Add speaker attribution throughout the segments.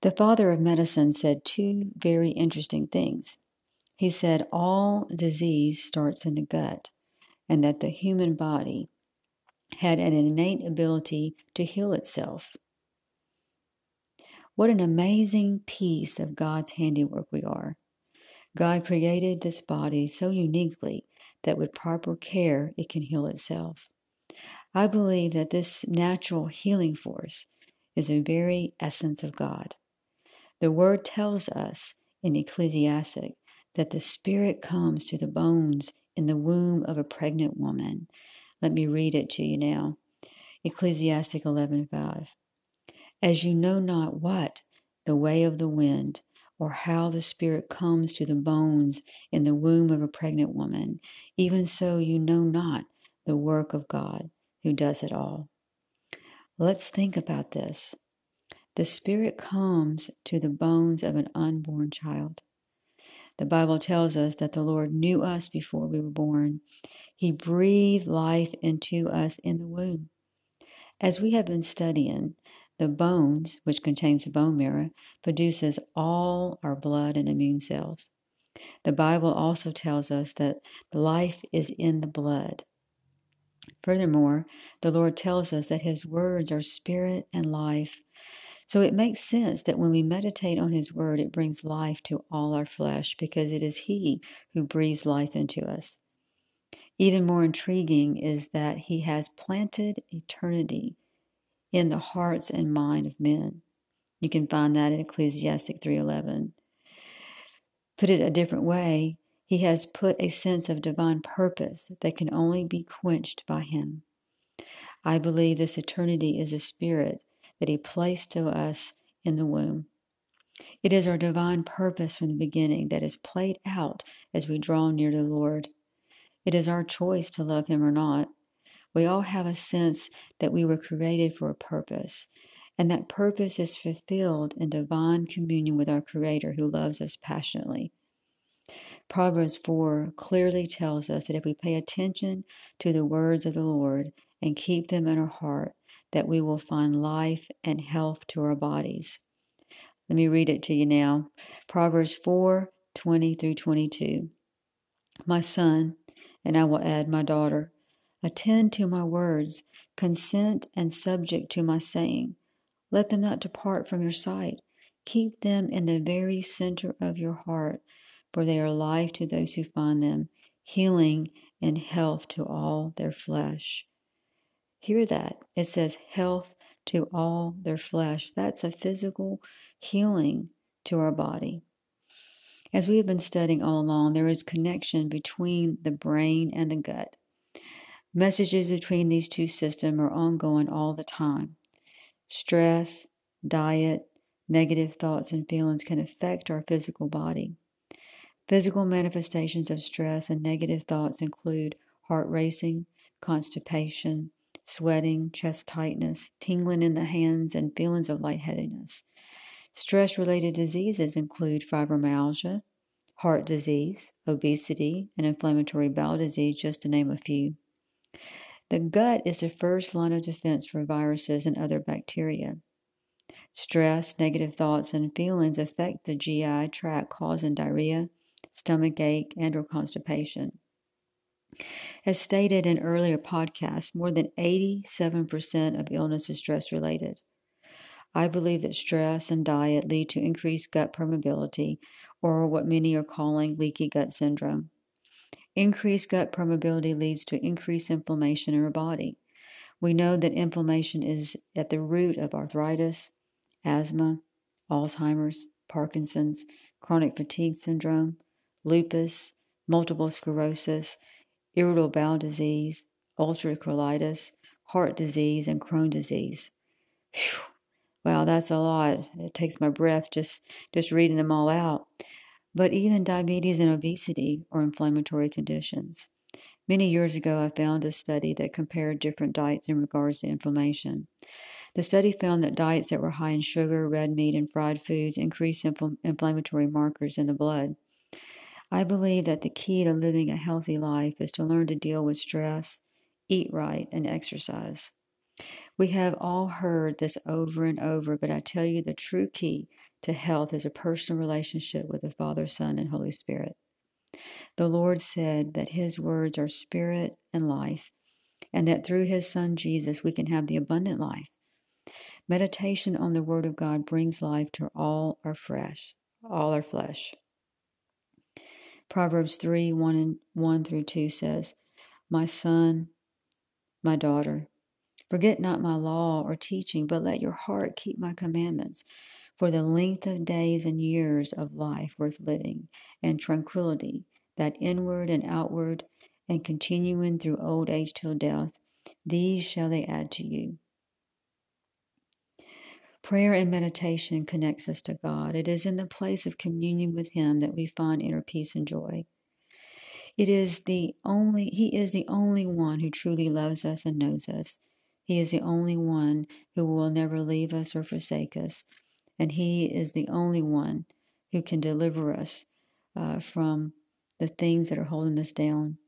Speaker 1: The father of medicine said two very interesting things. He said all disease starts in the gut, and that the human body had an innate ability to heal itself. What an amazing piece of God's handiwork we are. God created this body so uniquely that with proper care it can heal itself. I believe that this natural healing force is the very essence of God. The word tells us in Ecclesiastes that the Spirit comes to the bones in the womb of a pregnant woman. Let me read it to you now. Ecclesiastes 11:5. As you know not what the way of the wind or how the Spirit comes to the bones in the womb of a pregnant woman, even so you know not the work of God who does it all. Let's think about this. The Spirit comes to the bones of an unborn child. The Bible tells us that the Lord knew us before we were born. He breathed life into us in the womb. As we have been studying, the bones, which contains the bone marrow, produces all our blood and immune cells. The Bible also tells us that life is in the blood. Furthermore, the Lord tells us that His words are spirit and life. So it makes sense that when we meditate on His Word, it brings life to all our flesh because it is He who breathes life into us. Even more intriguing is that He has planted eternity in the hearts and mind of men. You can find that in Ecclesiastes 3:11. Put it a different way, he has put a sense of divine purpose that can only be quenched by him. I believe this eternity is a spirit that He placed to us in the womb. It is our divine purpose from the beginning that is played out as we draw near to the Lord. It is our choice to love Him or not. We all have a sense that we were created for a purpose, and that purpose is fulfilled in divine communion with our Creator who loves us passionately. Proverbs 4 clearly tells us that if we pay attention to the words of the Lord and keep them in our heart, that we will find life and health to our bodies. Let me read it to you now. Proverbs 4 20 through 22. My son, and I will add my daughter, attend to my words, consent and subject to my saying. Let them not depart from your sight. Keep them in the very center of your heart, for they are life to those who find them, healing and health to all their flesh. Hear that. It says health to all their flesh. That's a physical healing to our body. As we have been studying all along, there is connection between the brain and the gut. Messages between these two systems are ongoing all the time. Stress, diet, negative thoughts and feelings can affect our physical body. Physical manifestations of stress and negative thoughts include heart racing, constipation, sweating, chest tightness, tingling in the hands, and feelings of lightheadedness. Stress related diseases include fibromyalgia, heart disease, obesity, and inflammatory bowel disease, just to name a few. The gut is the first line of defense for viruses and other bacteria. Stress, negative thoughts, and feelings affect the GI tract, causing diarrhea, stomach ache, and or constipation. As stated in earlier podcasts, more than 87% of illness is stress related. I believe that stress and diet lead to increased gut permeability, or what many are calling leaky gut syndrome. Increased gut permeability leads to increased inflammation in our body. We know that inflammation is at the root of arthritis, asthma, Alzheimer's, Parkinson's, chronic fatigue syndrome, lupus, multiple sclerosis, irritable bowel disease, ulcerative colitis, heart disease, and Crohn disease. Whew. Wow, that's a lot. It takes my breath just just reading them all out. But even diabetes and obesity are inflammatory conditions. Many years ago, I found a study that compared different diets in regards to inflammation. The study found that diets that were high in sugar, red meat, and fried foods increased infl- inflammatory markers in the blood. I believe that the key to living a healthy life is to learn to deal with stress, eat right, and exercise. We have all heard this over and over, but I tell you the true key to health is a personal relationship with the Father, Son, and Holy Spirit. The Lord said that His words are spirit and life, and that through His Son Jesus we can have the abundant life. Meditation on the Word of God brings life to all our flesh, all our flesh. Proverbs 3 1 and 1 through 2 says, My son, my daughter, forget not my law or teaching, but let your heart keep my commandments. For the length of days and years of life worth living, and tranquility, that inward and outward, and continuing through old age till death, these shall they add to you. Prayer and meditation connects us to God. It is in the place of communion with Him that we find inner peace and joy. It is the only, He is the only one who truly loves us and knows us. He is the only one who will never leave us or forsake us. And He is the only one who can deliver us uh, from the things that are holding us down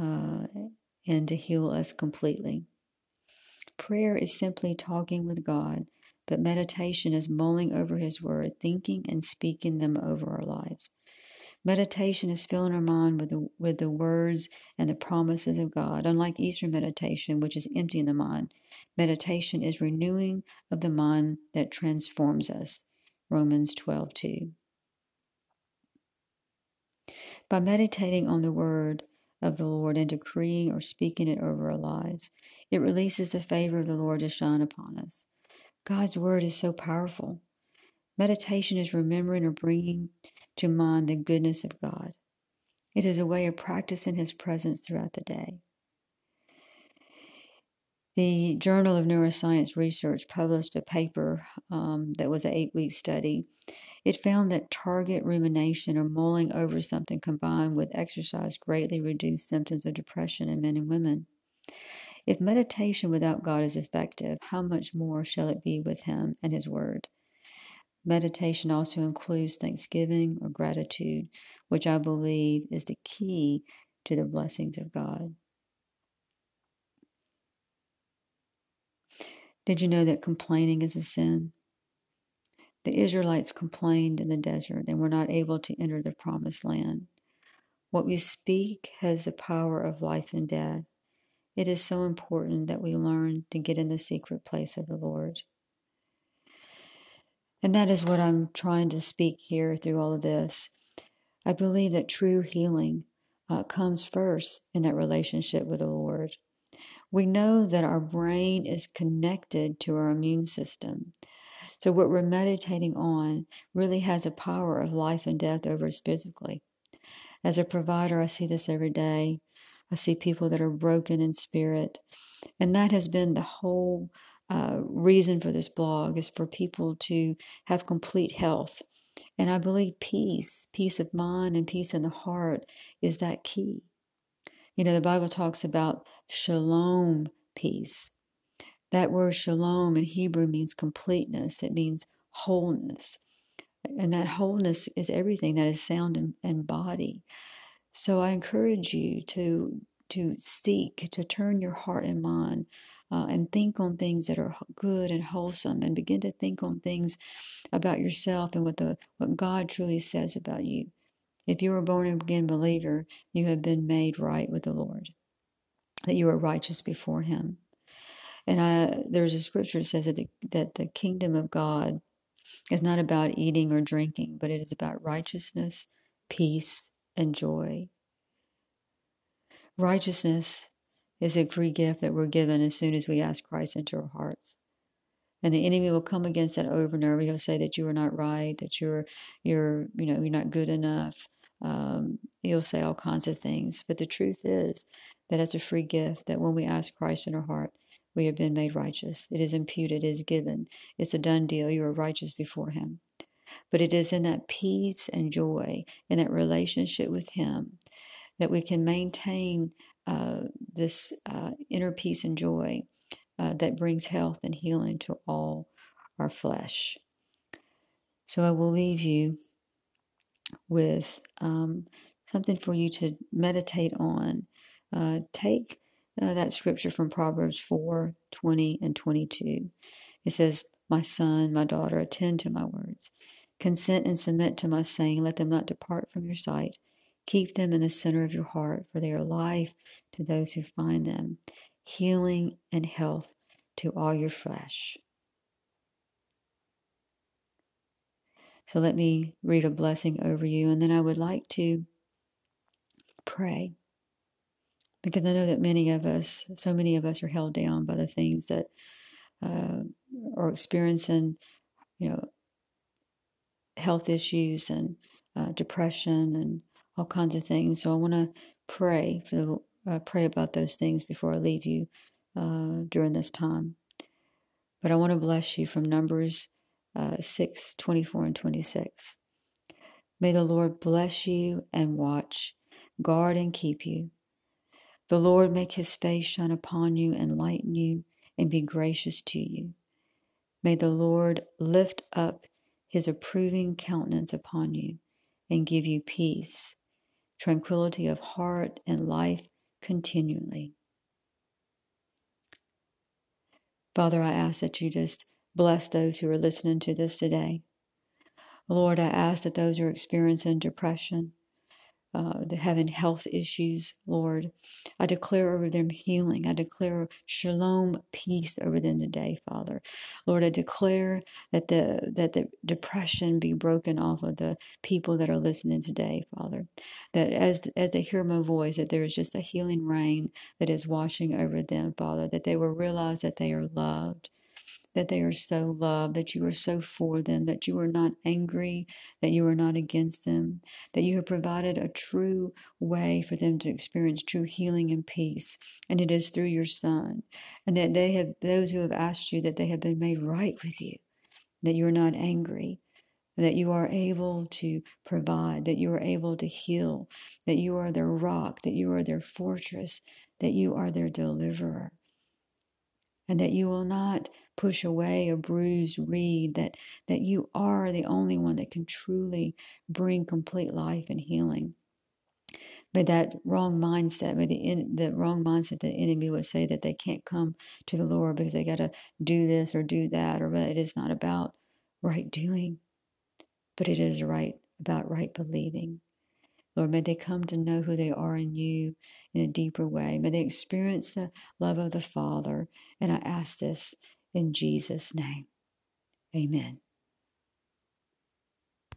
Speaker 1: uh, and to heal us completely. Prayer is simply talking with God but meditation is mulling over His Word, thinking and speaking them over our lives. Meditation is filling our mind with the, with the words and the promises of God. Unlike Eastern meditation, which is emptying the mind, meditation is renewing of the mind that transforms us. Romans 12 2. By meditating on the Word of the Lord and decreeing or speaking it over our lives, it releases the favor of the Lord to shine upon us. God's word is so powerful. Meditation is remembering or bringing to mind the goodness of God. It is a way of practicing His presence throughout the day. The Journal of Neuroscience Research published a paper um, that was an eight week study. It found that target rumination or mulling over something combined with exercise greatly reduced symptoms of depression in men and women. If meditation without God is effective, how much more shall it be with Him and His Word? Meditation also includes thanksgiving or gratitude, which I believe is the key to the blessings of God. Did you know that complaining is a sin? The Israelites complained in the desert and were not able to enter the promised land. What we speak has the power of life and death. It is so important that we learn to get in the secret place of the Lord. And that is what I'm trying to speak here through all of this. I believe that true healing uh, comes first in that relationship with the Lord. We know that our brain is connected to our immune system. So, what we're meditating on really has a power of life and death over us physically. As a provider, I see this every day. I see people that are broken in spirit. And that has been the whole uh, reason for this blog is for people to have complete health. And I believe peace, peace of mind and peace in the heart is that key. You know, the Bible talks about shalom peace. That word shalom in Hebrew means completeness, it means wholeness. And that wholeness is everything that is sound and, and body. So I encourage you to to seek to turn your heart and mind uh, and think on things that are good and wholesome, and begin to think on things about yourself and what the what God truly says about you. If you are born again believer, you have been made right with the Lord, that you are righteous before Him. And I, there's a scripture that says that the, that the kingdom of God is not about eating or drinking, but it is about righteousness, peace, and joy. Righteousness is a free gift that we're given as soon as we ask Christ into our hearts. And the enemy will come against that over and over. He'll say that you are not right, that you're you're you know you're not good enough. Um, he'll say all kinds of things. But the truth is that it's a free gift that when we ask Christ in our heart, we have been made righteous. It is imputed, it is given. It's a done deal. You are righteous before Him. But it is in that peace and joy, in that relationship with Him, that we can maintain uh, this uh, inner peace and joy uh, that brings health and healing to all our flesh. So I will leave you with um, something for you to meditate on. Uh, take uh, that scripture from Proverbs 4 20 and 22. It says, My son, my daughter, attend to my words. Consent and submit to my saying, let them not depart from your sight. Keep them in the center of your heart, for they are life to those who find them, healing and health to all your flesh. So let me read a blessing over you, and then I would like to pray. Because I know that many of us, so many of us, are held down by the things that uh, are experiencing, you know, health issues and uh, depression and all kinds of things. So I want to pray for the, uh, pray about those things before I leave you uh, during this time. But I want to bless you from Numbers uh, 6 24 and 26. May the Lord bless you and watch, guard and keep you. The Lord make his face shine upon you and lighten you and be gracious to you. May the Lord lift up his approving countenance upon you and give you peace, tranquility of heart, and life continually. Father, I ask that you just bless those who are listening to this today. Lord, I ask that those who are experiencing depression, uh, having health issues, Lord, I declare over them healing. I declare shalom, peace over them today, Father. Lord, I declare that the that the depression be broken off of the people that are listening today, Father. That as as they hear my voice, that there is just a healing rain that is washing over them, Father. That they will realize that they are loved that they are so loved, that you are so for them, that you are not angry, that you are not against them, that you have provided a true way for them to experience true healing and peace. And it is through your Son. And that they have, those who have asked you, that they have been made right with you, that you are not angry, that you are able to provide, that you are able to heal, that you are their rock, that you are their fortress, that you are their deliverer and that you will not push away a bruised reed, that, that you are the only one that can truly bring complete life and healing. But that wrong mindset, may the, in, the wrong mindset, the enemy would say that they can't come to the Lord because they got to do this or do that, or but it is not about right doing, but it is right about right believing. Lord, may they come to know who they are in you in a deeper way. May they experience the love of the Father. And I ask this in Jesus' name. Amen.